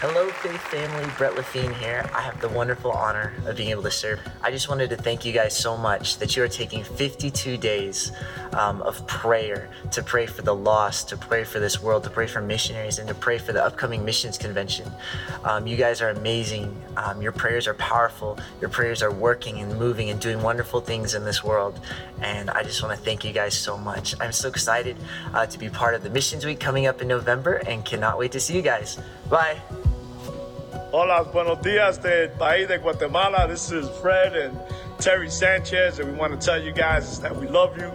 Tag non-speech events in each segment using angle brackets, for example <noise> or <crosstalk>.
Hello, Faith family. Brett Lafine here. I have the wonderful honor of being able to serve. I just wanted to thank you guys so much that you are taking 52 days um, of prayer to pray for the lost, to pray for this world, to pray for missionaries, and to pray for the upcoming missions convention. Um, you guys are amazing. Um, your prayers are powerful. Your prayers are working and moving and doing wonderful things in this world. And I just want to thank you guys so much. I'm so excited uh, to be part of the Missions Week coming up in November and cannot wait to see you guys. Bye. Hola, buenos dias del país de Guatemala. This is Fred and Terry Sanchez, and we want to tell you guys that we love you.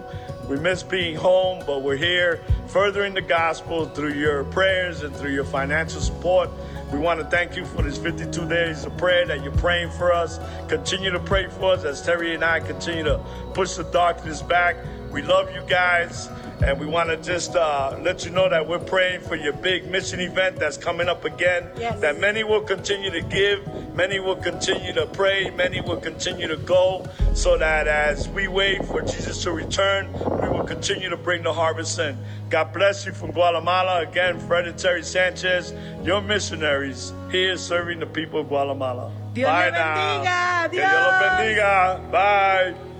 We miss being home, but we're here furthering the gospel through your prayers and through your financial support. We want to thank you for these 52 days of prayer that you're praying for us. Continue to pray for us as Terry and I continue to push the darkness back. We love you guys. And we want to just uh, let you know that we're praying for your big mission event that's coming up again. Yes. That many will continue to give, many will continue to pray, many will continue to go, so that as we wait for Jesus to return, we will continue to bring the harvest in. God bless you from Guatemala. Again, Fred and Terry Sanchez, your missionaries here serving the people of Guatemala. Dios Bye le now. bendiga. Que Dios los bendiga. Bye.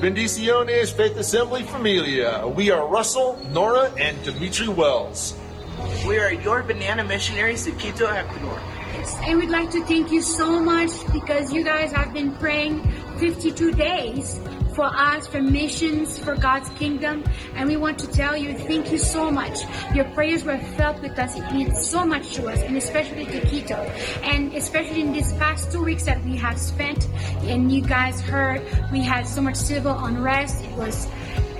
Bendiciones, Faith Assembly Familia. We are Russell, Nora, and Dimitri Wells. We are your banana missionaries to Quito, Ecuador. And we'd like to thank you so much because you guys have been praying 52 days for us, for missions, for God's kingdom. And we want to tell you thank you so much. Your prayers were felt with us. It means so much to us, and especially to Quito. And especially in these past two weeks that we have spent, and you guys heard, we had so much civil unrest. It was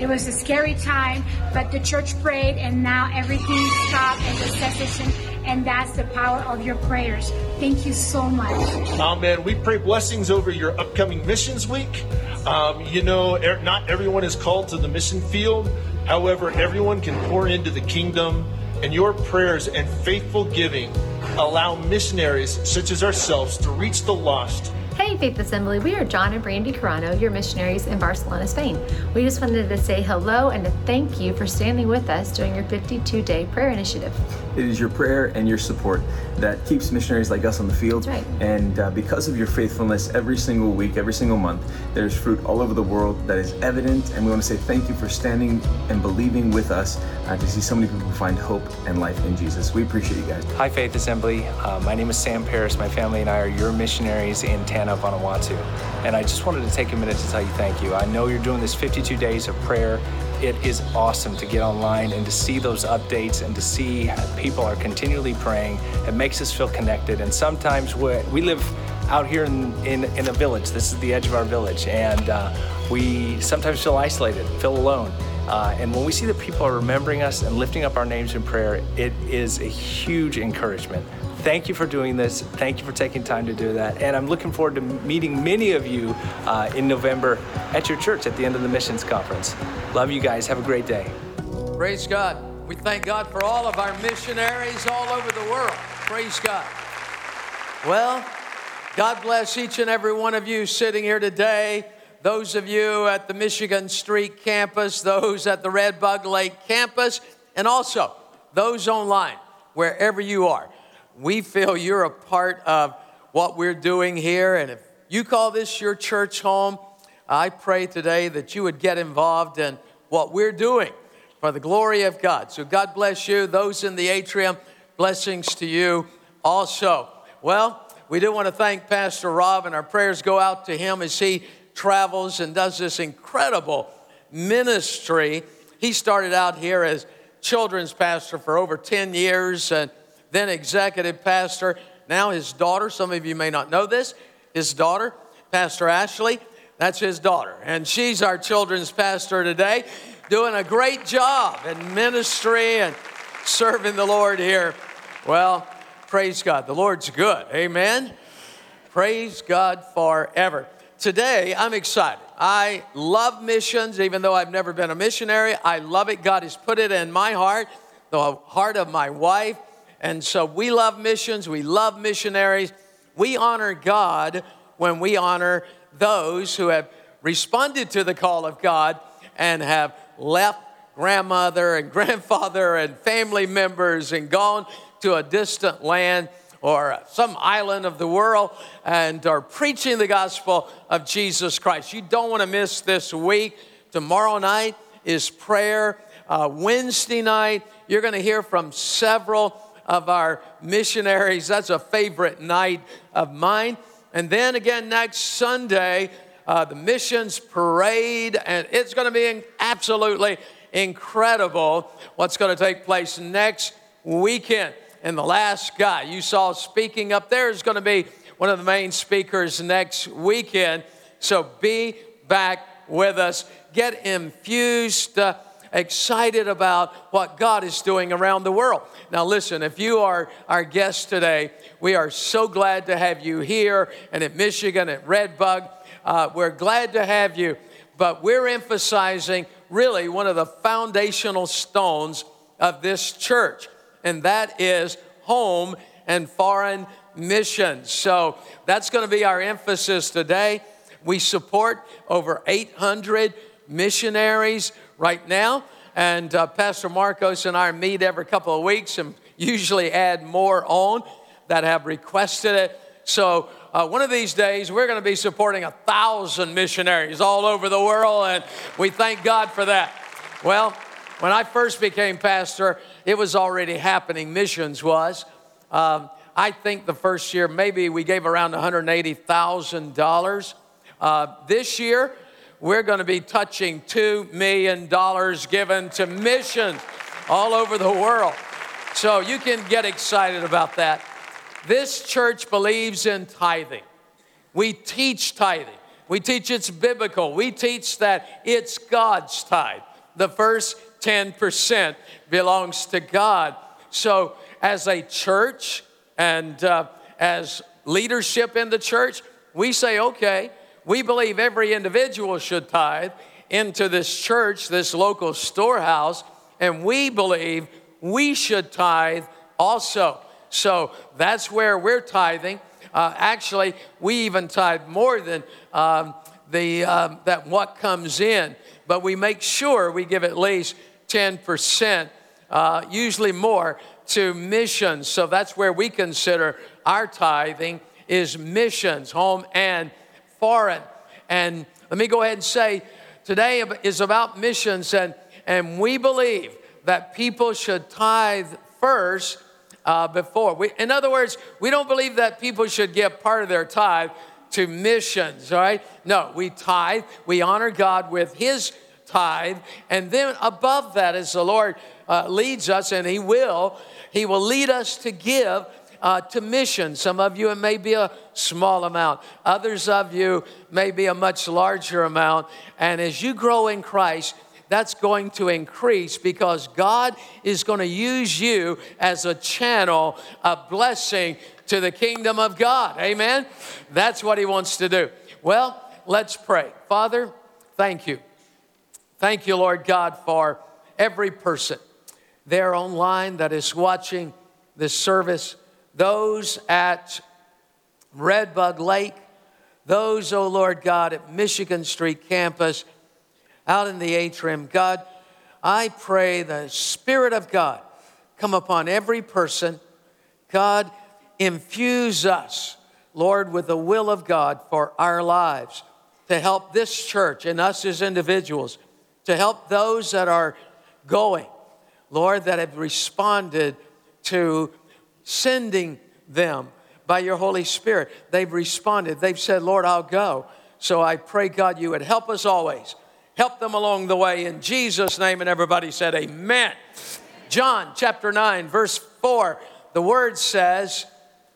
it was a scary time, but the church prayed, and now everything stopped and the cessation. And that's the power of your prayers. Thank you so much. Oh man, We pray blessings over your upcoming missions week. Um, you know, er- not everyone is called to the mission field. However, everyone can pour into the kingdom, and your prayers and faithful giving allow missionaries such as ourselves to reach the lost. Hey, Faith Assembly, we are John and Brandy Carano, your missionaries in Barcelona, Spain. We just wanted to say hello and to thank you for standing with us during your 52 day prayer initiative. It is your prayer and your support that keeps missionaries like us on the field. That's right. And uh, because of your faithfulness every single week, every single month, there's fruit all over the world that is evident. And we want to say thank you for standing and believing with us uh, to see so many people find hope and life in Jesus. We appreciate you guys. Hi, Faith Assembly. Uh, my name is Sam Paris. My family and I are your missionaries in Tanna, Vanuatu. And I just wanted to take a minute to tell you thank you. I know you're doing this 52 days of prayer. It is awesome to get online and to see those updates and to see how people are continually praying. It makes us feel connected. And sometimes we we live out here in, in, in a village. This is the edge of our village. And uh, we sometimes feel isolated, feel alone. Uh, and when we see that people are remembering us and lifting up our names in prayer, it is a huge encouragement. Thank you for doing this. Thank you for taking time to do that. And I'm looking forward to meeting many of you uh, in November at your church at the end of the missions conference. Love you guys. Have a great day. Praise God. We thank God for all of our missionaries all over the world. Praise God. Well, God bless each and every one of you sitting here today. Those of you at the Michigan Street campus, those at the Red Bug Lake campus, and also those online, wherever you are. We feel you're a part of what we're doing here. And if you call this your church home, I pray today that you would get involved in what we're doing for the glory of God. So God bless you. Those in the atrium, blessings to you also. Well, we do want to thank Pastor Rob, and our prayers go out to him as he travels and does this incredible ministry. He started out here as children's pastor for over 10 years and then executive pastor. Now his daughter, some of you may not know this, his daughter, Pastor Ashley, that's his daughter. And she's our children's pastor today, doing a great job in ministry and serving the Lord here. Well, praise God. The Lord's good. Amen. Praise God forever. Today, I'm excited. I love missions, even though I've never been a missionary. I love it. God has put it in my heart, the heart of my wife. And so we love missions, we love missionaries. We honor God when we honor those who have responded to the call of God and have left grandmother and <laughs> grandfather and family members and gone to a distant land or some island of the world and are preaching the gospel of Jesus Christ. You don't want to miss this week. Tomorrow night is prayer. Uh, Wednesday night, you're going to hear from several of our missionaries. That's a favorite night of mine. And then again, next Sunday, uh, the missions parade, and it's going to be absolutely incredible what's going to take place next weekend. And the last guy you saw speaking up there is going to be one of the main speakers next weekend. So be back with us. Get infused. Uh, excited about what God is doing around the world. Now, listen, if you are our guest today, we are so glad to have you here and at Michigan at Redbug. Uh, we're glad to have you, but we're emphasizing really one of the foundational stones of this church, and that is home and foreign missions. So that's going to be our emphasis today. We support over 800 missionaries right now, and uh, Pastor Marcos and I meet every couple of weeks and usually add more on that have requested it. So uh, one of these days we're going to be supporting a thousand missionaries all over the world, and we thank God for that. Well, when I first became pastor, it was already happening. Missions was. Um, I think the first year maybe we gave around $180,000. Uh, this year, we're going to be touching $2 million given to missions all over the world. So you can get excited about that. This church believes in tithing. We teach tithing. We teach it's biblical. We teach that it's God's tithe. The first 10% belongs to God. So, as a church and uh, as leadership in the church, we say, okay, we believe every individual should tithe into this church, this local storehouse, and we believe we should tithe also. So that's where we're tithing. Uh, actually, we even tithe more than um, the um, that what comes in, but we make sure we give at least 10%, uh, usually more, to missions. So that's where we consider our tithing is missions, home and foreign. And let me go ahead and say today is about missions, and, and we believe that people should tithe first uh, before. We, in other words, we don't believe that people should give part of their tithe to missions, all right? No, we tithe, we honor God with His tithe. And then above that, as the Lord uh, leads us, and He will, He will lead us to give uh, to mission. Some of you, it may be a small amount, others of you may be a much larger amount. And as you grow in Christ, that's going to increase because God is going to use you as a channel of blessing to the kingdom of God. Amen? That's what He wants to do. Well, let's pray. Father, thank you. Thank you, Lord God, for every person there online that is watching this service, those at Redbug Lake, those, oh Lord God, at Michigan Street campus, out in the atrium. God, I pray the Spirit of God come upon every person. God, infuse us, Lord, with the will of God for our lives to help this church and us as individuals to help those that are going, Lord, that have responded to sending them by your Holy Spirit. They've responded. They've said, Lord, I'll go. So I pray, God, you would help us always. Help them along the way in Jesus' name. And everybody said, Amen. John chapter 9, verse 4, the word says,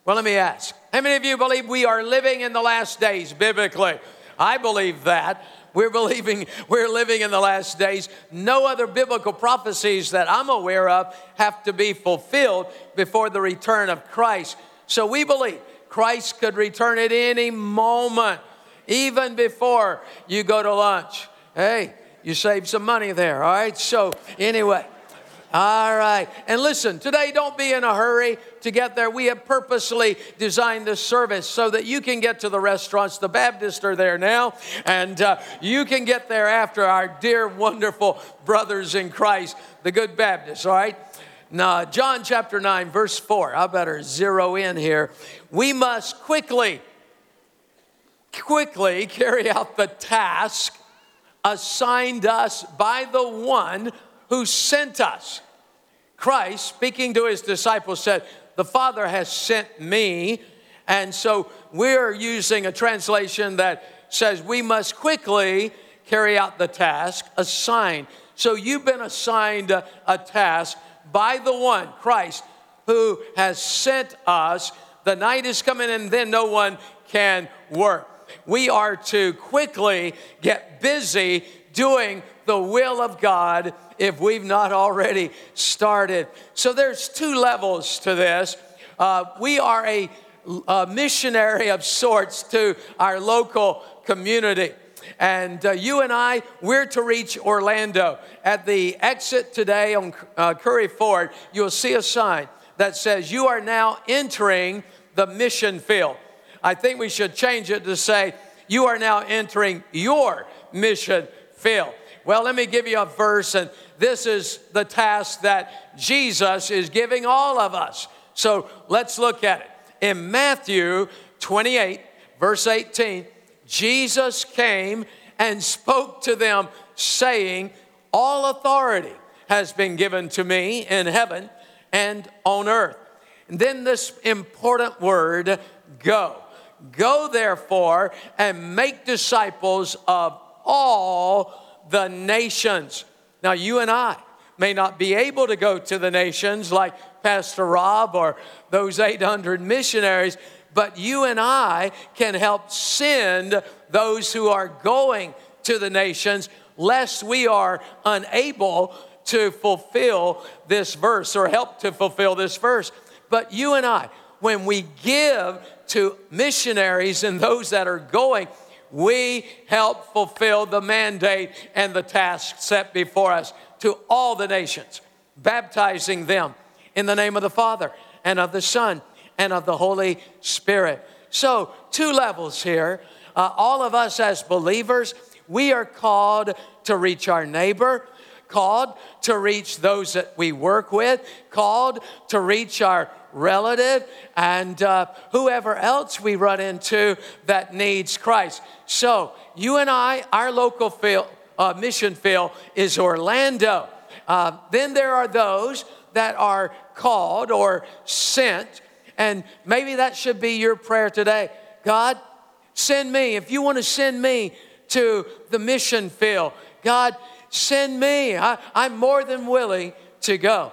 Well, let me ask, how many of you believe we are living in the last days biblically? I believe that. We're believing we're living in the last days. No other biblical prophecies that I'm aware of have to be fulfilled before the return of Christ. So we believe Christ could return at any moment, even before you go to lunch. Hey, you save some money there, all right? So, anyway, all right. And listen, today don't be in a hurry to get there. We have purposely designed this service so that you can get to the restaurants. The Baptists are there now, and uh, you can get there after our dear, wonderful brothers in Christ, the Good Baptists, all right? Now, John chapter 9, verse 4. I better zero in here. We must quickly, quickly carry out the task assigned us by the one who sent us. Christ, speaking to his disciples, said, The Father has sent me. And so we're using a translation that says we must quickly carry out the task assigned. So you've been assigned a, a task by the one, Christ, who has sent us. The night is coming and then no one can work. We are to quickly get busy doing the will of God if we've not already started. So there's two levels to this. Uh, we are a, a missionary of sorts to our local community. And uh, you and I, we're to reach Orlando. At the exit today on uh, Curry Ford, you'll see a sign that says, You are now entering the mission field. I think we should change it to say, You are now entering your mission field. Well, let me give you a verse, and this is the task that Jesus is giving all of us. So let's look at it. In Matthew 28, verse 18, Jesus came and spoke to them, saying, All authority has been given to me in heaven and on earth. And then this important word, go. Go therefore and make disciples of all the nations. Now, you and I may not be able to go to the nations like Pastor Rob or those 800 missionaries, but you and I can help send those who are going to the nations, lest we are unable to fulfill this verse or help to fulfill this verse. But you and I, when we give to missionaries and those that are going, we help fulfill the mandate and the task set before us to all the nations, baptizing them in the name of the Father and of the Son and of the Holy Spirit. So, two levels here. Uh, all of us as believers, we are called to reach our neighbor, called to reach those that we work with, called to reach our relative, and uh, whoever else we run into that needs Christ. So, you and I, our local field, uh, mission field is Orlando. Uh, then there are those that are called or sent and maybe that should be your prayer today. God, send me. If you want to send me to the mission field, God, send me. I, am more than willing to go.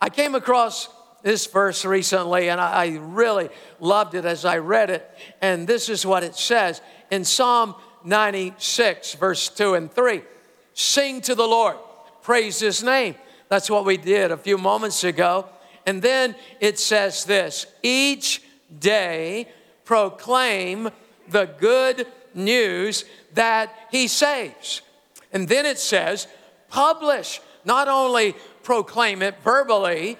I came across this verse recently and I, really loved it as I read it. And this is what it says in Psalm 96, verse 2 and 3 Sing to the Lord, praise his name. That's what we did a few moments ago. And then it says this each day proclaim the good news that he saves. And then it says publish, not only proclaim it verbally,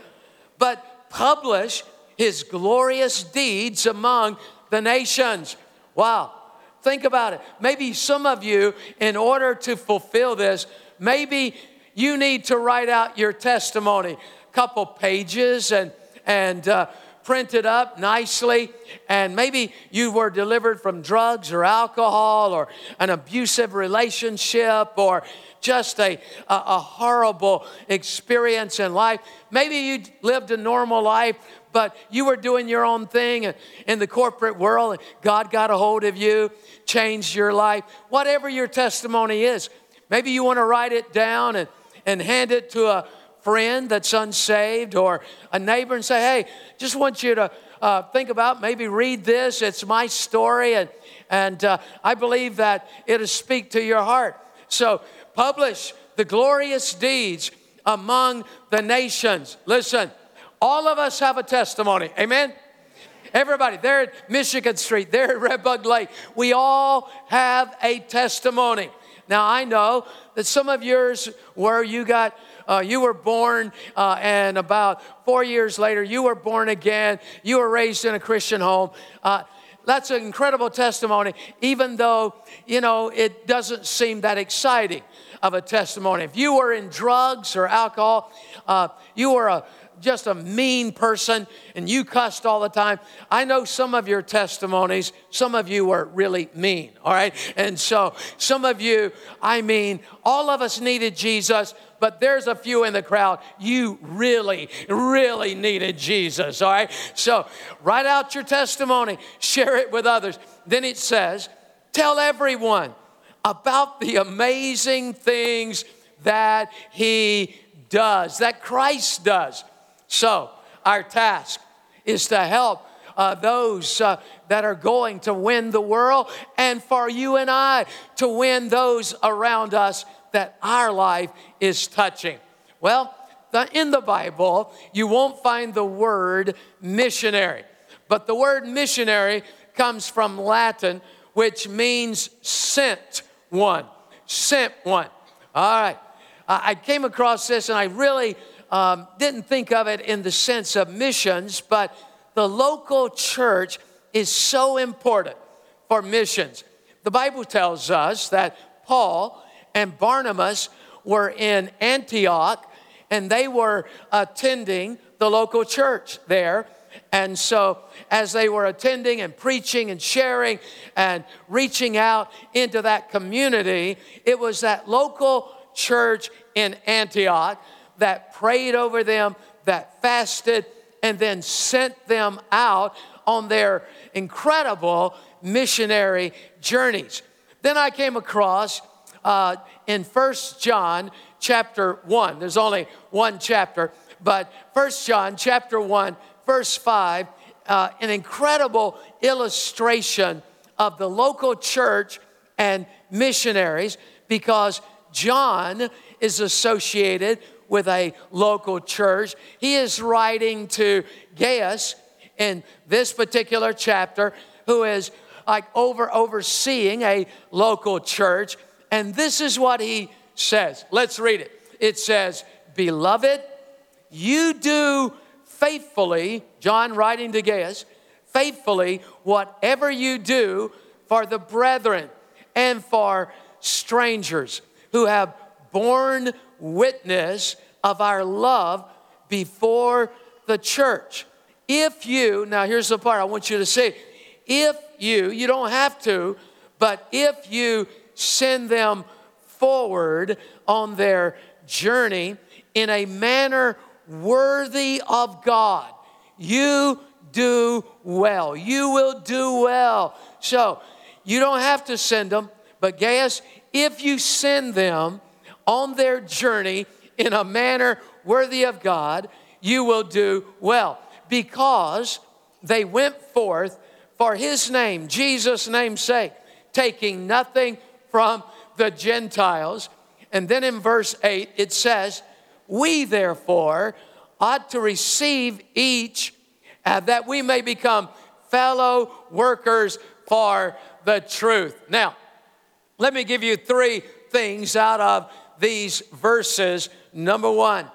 but publish his glorious deeds among the nations. Wow. Think about it. Maybe some of you, in order to fulfill this, maybe you need to write out your testimony a couple pages and, and uh, printed up nicely. And maybe you were delivered from drugs or alcohol or an abusive relationship or just a, a, a horrible experience in life. Maybe you lived a normal life, but you were doing your own thing in the corporate world, and God got a hold of you, changed your life. Whatever your testimony is, maybe you want to write it down and, and hand it to a, friend that's unsaved or a neighbor and say, hey, just want you to uh, think about, maybe read this. It's my story, and, and uh, I believe that it'll speak to your heart. So publish the glorious deeds among the nations. Listen, all of us have a testimony. Amen? Everybody, there at Michigan Street, there at Redbug Lake, we all have a testimony. Now, I know that some of yours where you got uh, you were born, uh, and about four years later, you were born again. You were raised in a Christian home. Uh, that's an incredible testimony, even though, you know, it doesn't seem that exciting of a testimony. If you were in drugs or alcohol, uh, you were a just a mean person and you cussed all the time. I know some of your testimonies, some of you were really mean, all right? And so some of you, I mean, all of us needed Jesus, but there's a few in the crowd. You really, really needed Jesus, all right? So write out your testimony, share it with others. Then it says, tell everyone about the amazing things that he does, that Christ does. So, our task is to help uh, those uh, that are going to win the world and for you and I to win those around us that our life is touching. Well, the, in the Bible, you won't find the word missionary, but the word missionary comes from Latin, which means sent one. Sent one. All right. I came across this and I really um, didn't think of it in the sense of missions, but the local church is so important for missions. The Bible tells us that Paul and Barnabas were in Antioch and they were attending the local church there. And so, as they were attending and preaching and sharing and reaching out into that community, it was that local church in Antioch that prayed over them, that fasted, and then sent them out on their incredible missionary journeys. Then I came across uh, in First John chapter 1, there's only one chapter, but First John chapter 1, verse 5, uh, an incredible illustration of the local church and missionaries because John is associated with a local church. He is writing to Gaius in this particular chapter, who is like over overseeing a local church. And this is what he says. Let's read it. It says, Beloved, you do faithfully, John writing to Gaius, faithfully whatever you do for the brethren and for strangers who have borne witness of our love before the church. If you, now here's the part I want you to see. If you, you don't have to, but if you send them forward on their journey in a manner worthy of God, you do well. You will do well. So you don't have to send them, but Gaius, if you send them on their journey in a manner worthy of God, you will do well. Because they went forth for his name, Jesus' name's sake, taking nothing from the Gentiles. And then in verse 8, it says, We therefore ought to receive each uh, that we may become fellow workers for the truth. Now, let me give you three things out of these verses. Number one,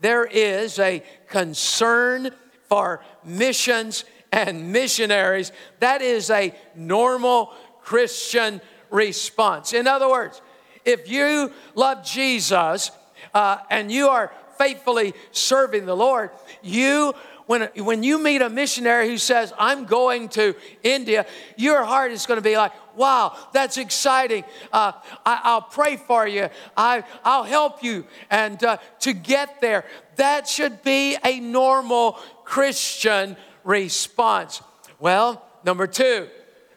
there is a concern for missions and missionaries. That is a normal Christian response. In other words, if you love Jesus uh, and you are faithfully serving the Lord, you when, when you meet a missionary who says, I'm going to India, your heart is going to be like, wow, that's exciting. Uh, I, will pray for you. I, I'll help you. And uh, to get there, that should be a normal Christian response. Well, number two,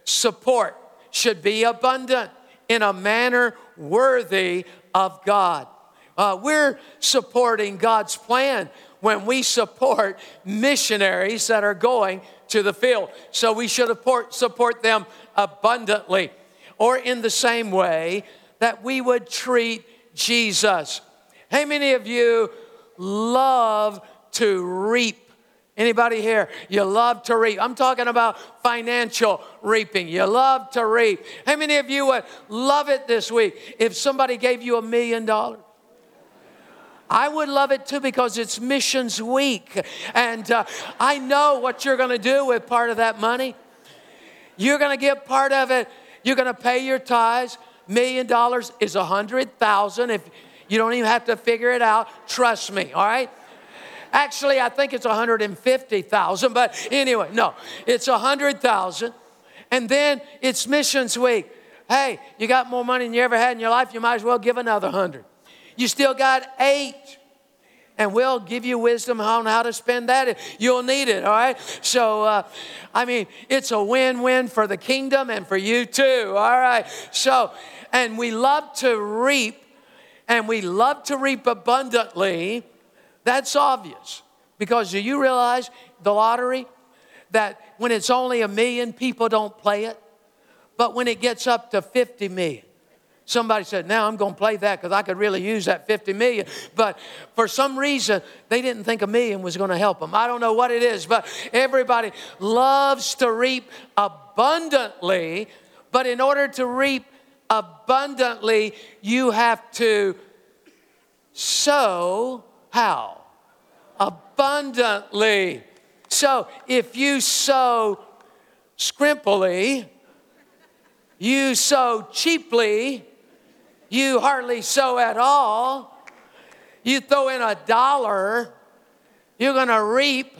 support should be abundant in a manner worthy of God. Uh, we're supporting God's plan when we support missionaries that are going to the field. So we should support, them abundantly. Or in the same way that we would treat Jesus. How many of you love to reap? Anybody here? You love to reap. I'm talking about financial reaping. You love to reap. How many of you would love it this week if somebody gave you a million dollars? I would love it too because it's missions week. And uh, I know what you're going to do with part of that money. You're going to get part of it. You're going to pay your tithes. Million dollars is a hundred thousand. If you don't even have to figure it out, trust me, all right? Actually, I think it's 150,000, but anyway, no, it's 100,000. And then it's missions week. Hey, you got more money than you ever had in your life, you might as well give another 100. You still got eight and we'll give you wisdom on how to spend that. You'll need it, all right? So, uh, I mean, it's a win win for the kingdom and for you too, all right? So, and we love to reap, and we love to reap abundantly. That's obvious. Because do you realize the lottery? That when it's only a million, people don't play it. But when it gets up to 50 million, Somebody said, Now I'm going to play that because I could really use that 50 million. But for some reason, they didn't think a million was going to help them. I don't know what it is, but everybody loves to reap abundantly. But in order to reap abundantly, you have to sow how? Abundantly. So if you sow scrimpily, you sow cheaply, you hardly sow at all. You throw in a dollar, you're going to reap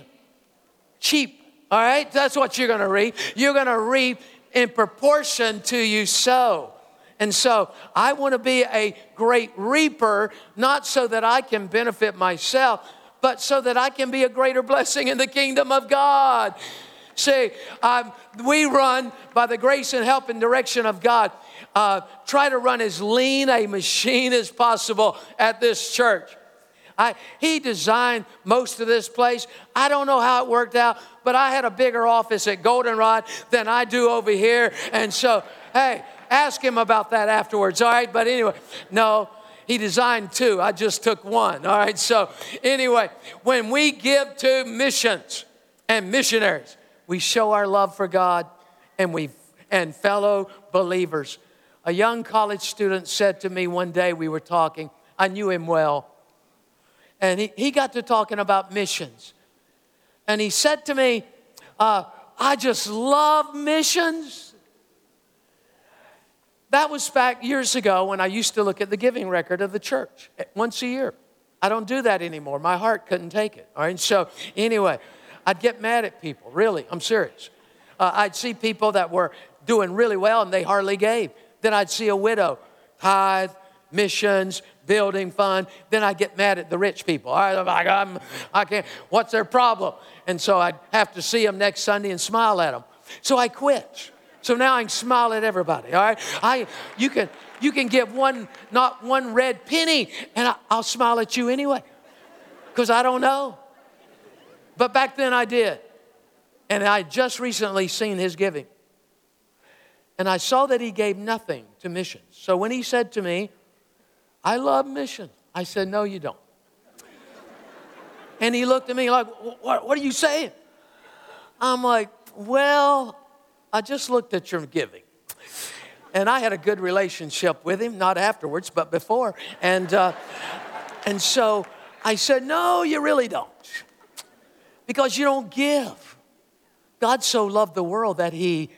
cheap. All right? That's what you're going to reap. You're going to reap in proportion to you sow. And so I want to be a great reaper, not so that I can benefit myself, but so that I can be a greater blessing in the kingdom of God. See, um, we run by the grace and help and direction of God uh, try to run as lean a machine as possible at this church. I, he designed most of this place. I don't know how it worked out, but I had a bigger office at Goldenrod than I do over here. And so, hey, ask him about that afterwards, all right? But anyway, no, he designed two. I just took one, all right? So, anyway, when we give to missions and missionaries, we show our love for God and we and fellow believers. A young college student said to me one day, we were talking, I knew him well, and he, he got to talking about missions. And he said to me, uh, I just love missions. That was back years ago when I used to look at the giving record of the church eh, once a year. I don't do that anymore. My heart couldn't take it. All right. So, anyway, I'd get mad at people. Really, I'm serious. Uh, I'd see people that were doing really well and they hardly gave. Then I'd see a widow, tithe, missions, building fund. Then I'd get mad at the rich people. I'm like, I'm, I can't, what's their problem? And so I'd have to see them next Sunday and smile at them. So I quit. So now I can smile at everybody, all right? I, you, can, you can give one, not one red penny, and I, I'll smile at you anyway, because I don't know. But back then I did. And I just recently seen his giving. And I saw that he gave nothing to missions. So when he said to me, I love missions, I said, No, you don't. and he looked at me like, what, what are you saying? I'm like, Well, I just looked at your giving. And I had a good relationship with him, not afterwards, but before. And, uh, and so I said, No, you really don't. Because you don't give. God so loved the world that he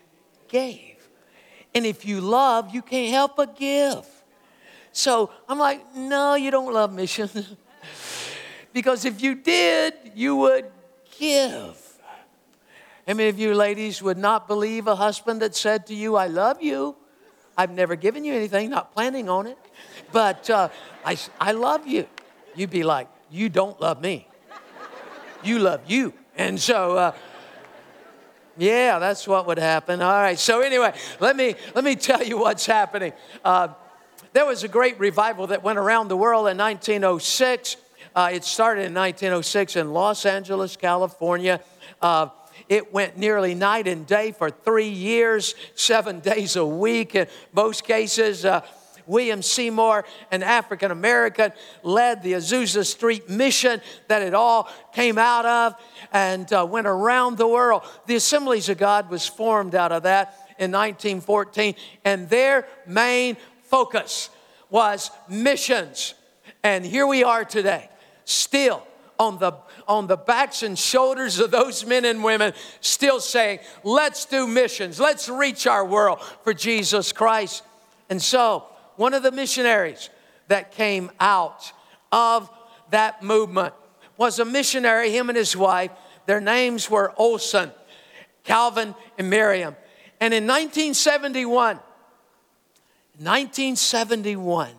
gave. And if you love, you can't help but give. So I'm like, no, you don't love missions. <laughs> because if you did, you would give. How many of you ladies would not believe a husband that said to you, I love you? I've never given you anything, not planning on it, but uh, I, I love you. You'd be like, You don't love me. You love you. And so, uh, yeah, that's what would happen. All right. So anyway, let me let me tell you what's happening. Uh, there was a great revival that went around the world in 1906. Uh, it started in 1906 in Los Angeles, California. Uh, it went nearly night and day for three years, seven days a week in most cases. William Seymour, an African American, led the Azusa Street mission that it all came out of and uh, went around the world. The Assemblies of God was formed out of that in 1914, and their main focus was missions. And here we are today, still on the on the backs and shoulders of those men and women still saying, let's do missions, let's reach our world for Jesus Christ. And so one of the missionaries that came out of that movement was a missionary, him and his wife. Their names were Olson, Calvin, and Miriam. And in 1971, 1971,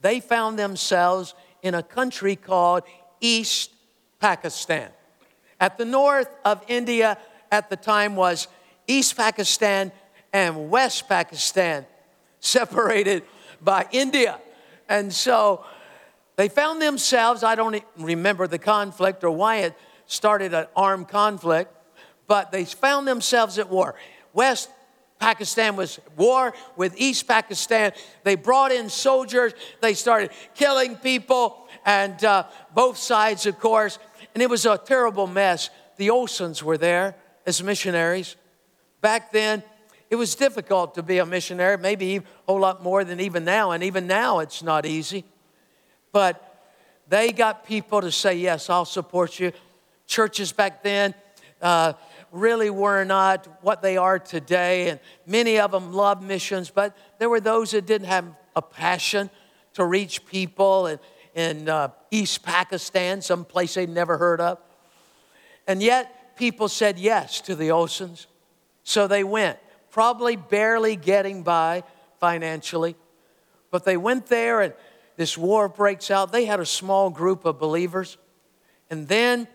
they found themselves in a country called East Pakistan. At the north of India at the time was East Pakistan and West Pakistan, <laughs> separated by India. And so they found themselves, I don't remember the conflict or why it started an armed conflict, but they found themselves at war. West Pakistan was war with East Pakistan. They brought in soldiers. They started killing people, and uh, both sides, of course. And it was a terrible mess. The Olsons were there as missionaries. Back then, it was difficult to be a missionary, maybe a whole lot more than even now. And even now, it's not easy. But they got people to say, Yes, I'll support you. Churches back then uh, really were not what they are today. And many of them loved missions, but there were those that didn't have a passion to reach people in, in uh, East Pakistan, some place they'd never heard of. And yet, people said yes to the Olsons. So they went probably barely getting by financially. But they went there and this war breaks out. They had a small group of believers. And then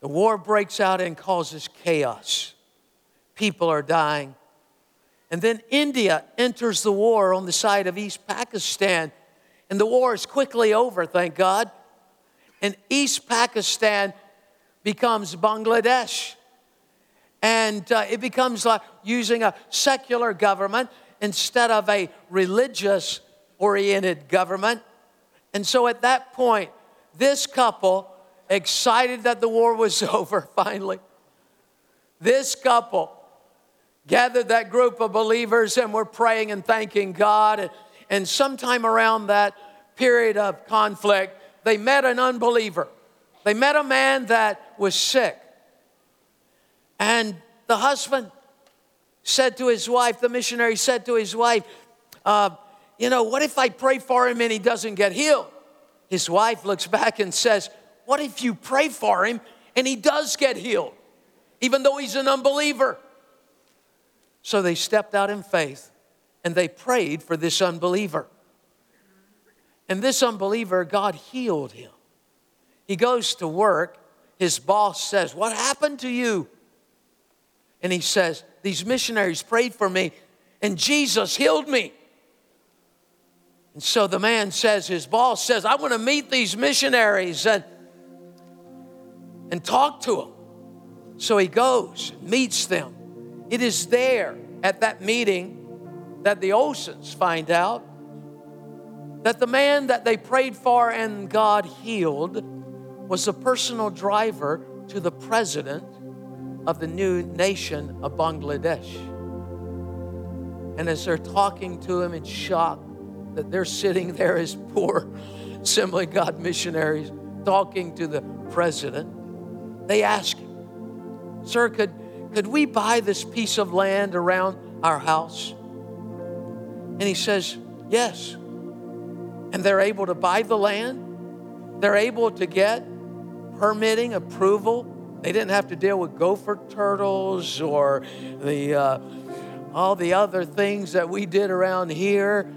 the war breaks out and causes chaos. People are dying. And then India enters the war on the side of East Pakistan. And the war is quickly over, thank God. And East Pakistan becomes Bangladesh and uh, it becomes like using a secular government instead of a religious oriented government. And so at that point, this couple, excited that the war was <laughs> over finally, this couple gathered that group of believers and were praying and thanking God. And, and sometime around that period of conflict, they met an unbeliever. They met a man that was sick. And the husband said to his wife, the missionary said to his wife, uh, You know, what if I pray for him and he doesn't get healed? His wife looks back and says, What if you pray for him and he does get healed, even though he's an unbeliever? So they stepped out in faith and they prayed for this unbeliever. And this unbeliever, God healed him. He goes to work. His boss says, What happened to you? And he says, These missionaries prayed for me, and Jesus healed me. And so the man says, his boss says, I want to meet these missionaries and, and talk to them. So he goes, meets them. It is there at that meeting that the Olsons find out that the man that they prayed for and God healed was a personal driver to the president of the new nation of Bangladesh. And as they're talking to him in shock that they're sitting there as poor <laughs> Assembly God missionaries talking to the president, they ask him, Sir, could, could we buy this piece of land around our house? And he says, Yes. And they're able to buy the land, they're able to get permitting approval they didn't have to deal with gopher turtles or the, uh, all the other things that we did around here.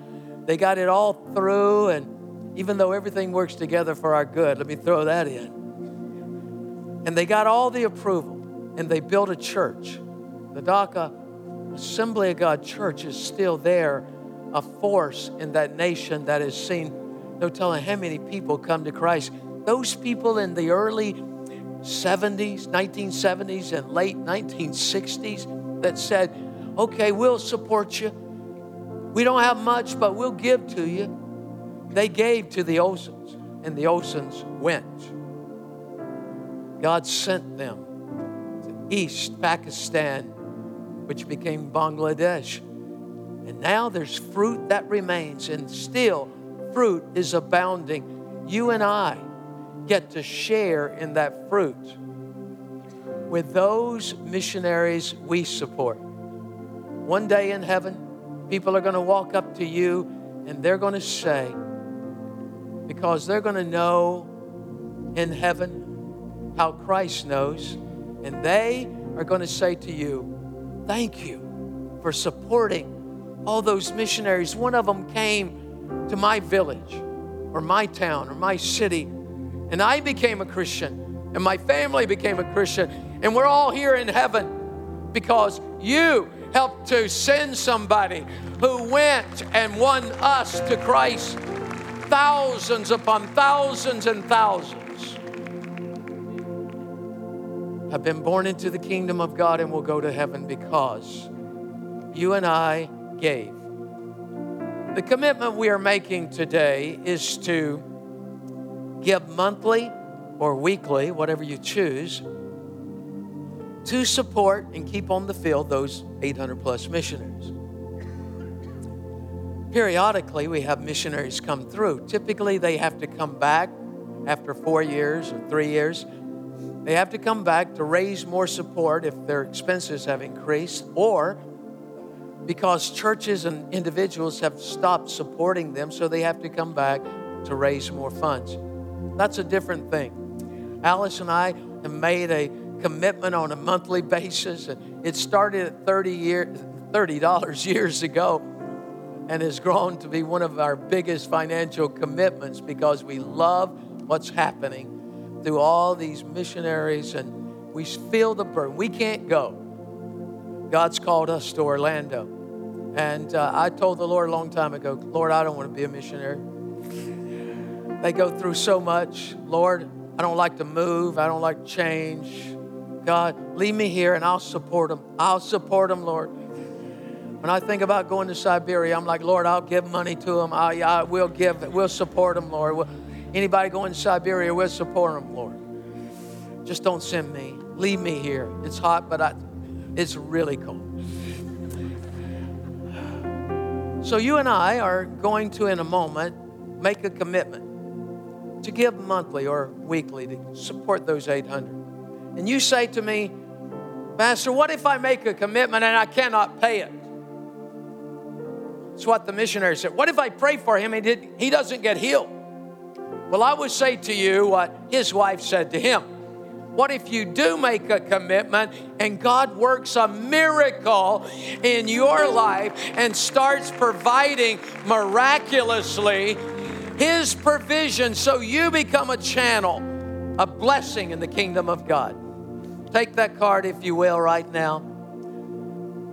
They got it all through, and even though everything works together for our good, let me throw that in. And they got all the approval, and they built a church. The Dhaka Assembly of God Church is still there, a force in that nation that has seen no telling how many people come to Christ. Those people in the early 70s, 1970s, and late 1960s that said, okay, we'll support you. We don't have much, but we'll give to you. They gave to the Olsons, and the Olsons went. God sent them to East Pakistan, which became Bangladesh. And now there's fruit that remains, and still fruit is abounding. You and I get to share in that fruit with those missionaries we support. One day in heaven, people are going to walk up to you and they're going to say, because they're going to know in heaven how Christ knows, and they are going to say to you, Thank you for supporting all those missionaries. One of them came to my village or my town or my city, and I became a Christian, and my family became a Christian, and we're all here in heaven because you helped to send somebody who went and won us to Christ thousands upon thousands and thousands. Have been born into the kingdom of God and will go to heaven because you and I gave. The commitment we are making today is to give monthly or weekly, whatever you choose, to support and keep on the field those 800 plus missionaries. Periodically, we have missionaries come through. Typically, they have to come back after four years or three years. They have to come back to raise more support if their expenses have increased, or because churches and individuals have stopped supporting them, so they have to come back to raise more funds. That's a different thing. Alice and I have made a commitment on a monthly <laughs> basis, and it started at 30 year, $30 years ago and has grown to be one of our biggest financial commitments because we love what's happening through all these missionaries and we feel the burden. We can't go. God's called us to Orlando. And uh, I told the Lord a long time ago, Lord, I don't want to be a missionary. They go through so much. Lord, I don't like to move. I don't like change. God, leave me here and I'll support them. I'll support them, Lord. When I think about going to Siberia, I'm like, Lord, I'll give money to them. I, I will give, we'll support them, Lord. We'll, anybody going to Siberia, we'll support them, Lord. Just don't send me. Leave me here. It's hot, but I, it's really cold. So you and I are going to, in a moment, make a commitment to give monthly or weekly to support those 800. And you say to me, Pastor, what if I make a commitment and I cannot pay it? It's what the missionary said. What if I pray for him and he, he doesn't get healed? Well, I would say to you what his wife said to him. What if you do make a commitment and God works a miracle in your life and starts providing miraculously His provision so you become a channel, a blessing in the kingdom of God? Take that card, if you will, right now.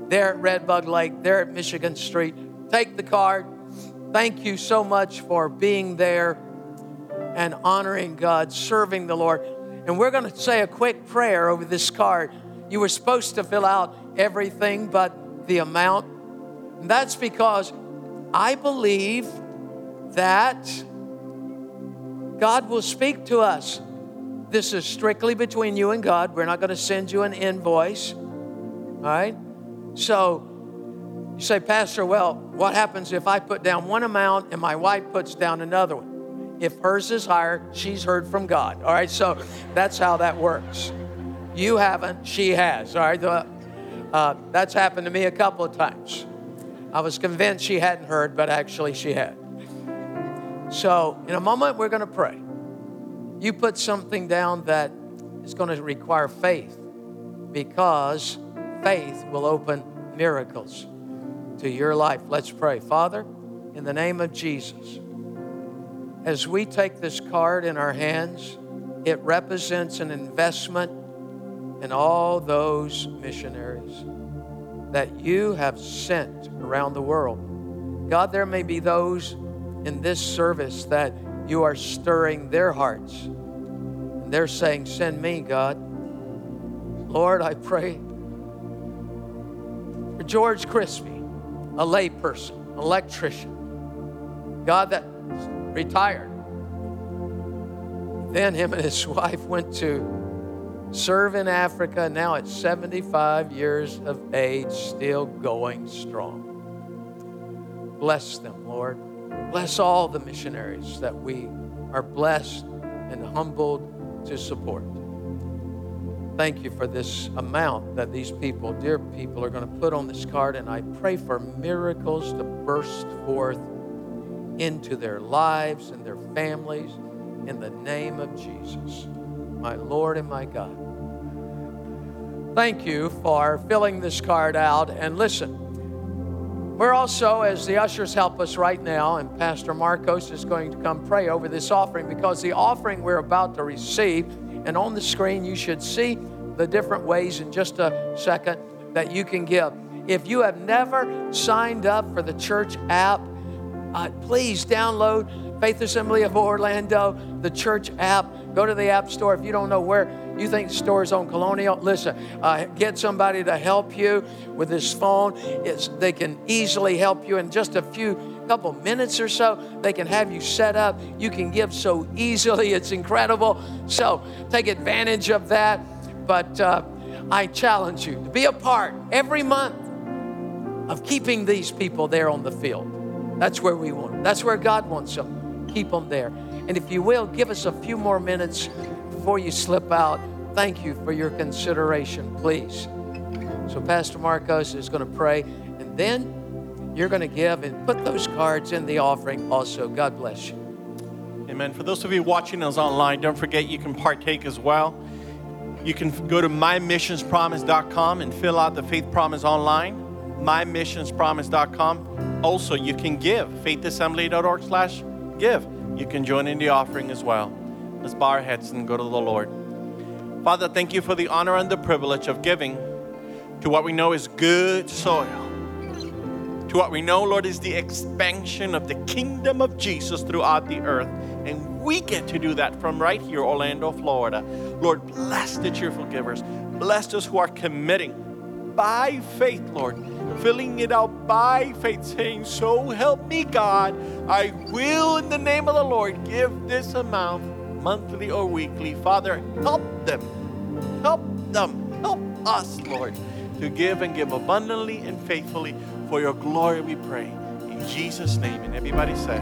There at Redbug Lake, there at Michigan Street take the card. Thank you so much for being there and honoring God, serving the Lord. And we're going to say a quick prayer over this card. You were supposed to fill out everything but the amount. And that's because I believe that God will speak to us. This is strictly between you and God. We're not going to send you an invoice. All right? So, you say, Pastor, well, what happens if I put down one amount and my wife puts down another one? If hers is higher, she's heard from God. All right, so that's how that works. You haven't, she has. All right, uh, that's happened to me a couple of times. I was convinced she hadn't heard, but actually she had. So, in a moment, we're going to pray. You put something down that is going to require faith because faith will open miracles to your life. Let's pray. Father, in the name of Jesus, as we take this card in our hands, it represents an investment in all those missionaries that you have sent around the world. God, there may be those in this service that you are stirring their hearts. And they're saying, Send me, God. Lord, I pray for George Crispy a layperson, electrician. God that retired. Then him and his <laughs> wife went to serve in Africa, now at 75 years of age, still going strong. Bless them, Lord. Bless all the missionaries that we are blessed and humbled to support. Thank you for this amount that these people, dear people, are going to put on this card. And I pray for miracles to burst forth into their lives and their families. in the name of Jesus, my Lord and my God. Thank you for filling this card out. And listen, we're also, as the ushers help us right now, and Pastor Marcos is going to come pray over this offering because the offering we're about to receive, and on the screen you should see the different ways in just a second that you can give. If you have never signed up for the church app, uh, please download Faith Assembly of Orlando, the church app. Go to the app store if you don't know where you think the store is on Colonial. Listen, uh, get somebody to help you with this phone. It's, they can easily help you in just a few couple minutes or so. They can have you set up. You can give so easily. It's incredible. So take advantage of that. But uh, I challenge you to be a part every month of keeping these people there on the field. That's where we want. That's where God wants them. Keep them there. And if you will, give us a few more minutes before you slip out. Thank you for your consideration, please. So Pastor Marcos is going to pray, and then you're going to give and put those cards in the offering also. God bless you. Amen. For those of you watching us online, don't forget you can partake as well. You can go to mymissionspromise.com and fill out the faith promise online. Mymissionspromise.com. Also, you can give. faithassembly.org slash give. You can join in the offering as well. Let's bow our heads and go to the Lord. Father, thank you for the honor and the privilege of giving to what we know is good soil. To what we know, Lord, is the expansion of the kingdom of Jesus throughout the earth. And we get to do that from right here, Orlando, Florida. Lord, bless the cheerful givers. Bless those who are committing by faith, Lord, filling it out by faith, saying, So help me, God. I will, in the name of the Lord, give this amount monthly or weekly. Father, help them. Help them. Help us, Lord, to give and give abundantly and faithfully for your glory, we pray. In Jesus' name. And everybody say,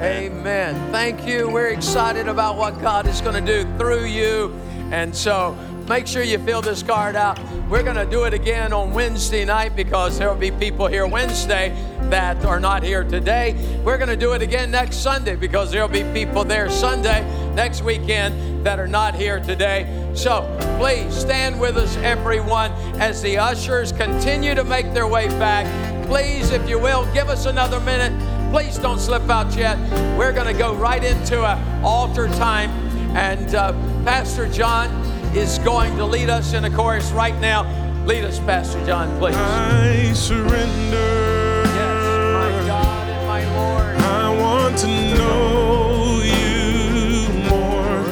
Amen. Thank you. We're excited about what God is going to do through you. And so make sure you fill this card out. We're going to do it again on Wednesday night because there will be people here Wednesday that are not here today. We're going to do it again next Sunday because there will be people there Sunday, next weekend, that are not here today. So please stand with us, everyone, as the ushers continue to make their way back. Please, if you will, give us another minute. Please don't slip out yet. We're going to go right into an altar time. And uh, Pastor John is going to lead us in a chorus right now. Lead us, Pastor John, please. I surrender. Yes, my God and my Lord. I want to know you more.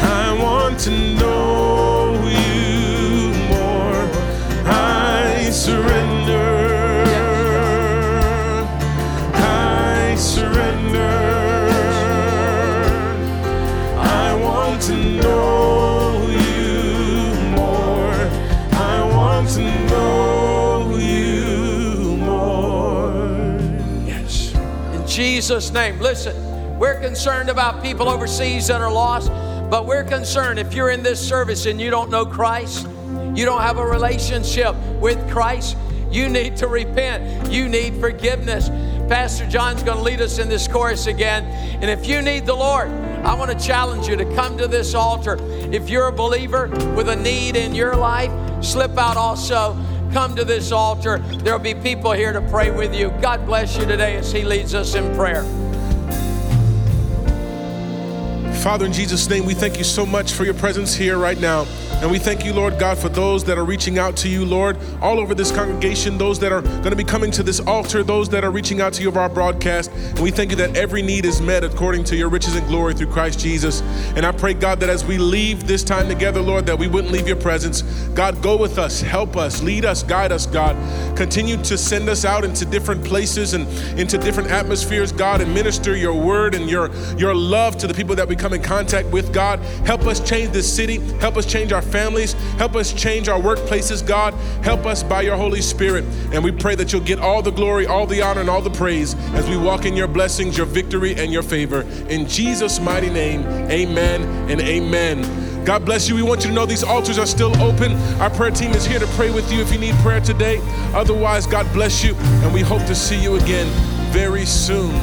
I want to know you more. I surrender. I surrender. Jesus' name. Listen, we're concerned about people overseas that are lost, but we're concerned if you're in this service and you don't know Christ, you don't have a relationship with Christ, you need to repent. You need forgiveness. Pastor John's going to lead us in this chorus again. And if you need the Lord, I want to challenge you to come to this altar. If you're a believer with a need in your life, slip out also. Come to this altar. There'll be people here to pray with you. God bless you today as He leads us in prayer. Father, in Jesus' name, we thank you so much for your presence here right now. And we thank you, Lord God, for those that are reaching out to you, Lord, all over this congregation, those that are going to be coming to this altar, those that are reaching out to you of our broadcast. And we thank you that every need is met according to your riches and glory through Christ Jesus. And I pray, God, that as we leave this time together, Lord, that we wouldn't leave your presence. God, go with us, help us, lead us, guide us, God. Continue to send us out into different places and into different atmospheres, God, and minister your word and your, your love to the people that we come in contact with, God. Help us change this city. Help us change our families. Help us change our workplaces, God. Help us by your Holy Spirit. And we pray that you'll get all the glory, all the honor, and all the praise as we walk in your blessings, your victory, and your favor. In Jesus' mighty name, amen and amen. God bless you. We want you to know these altars are still open. Our prayer team is here to pray with you if you need prayer today. Otherwise, God bless you, and we hope to see you again very soon.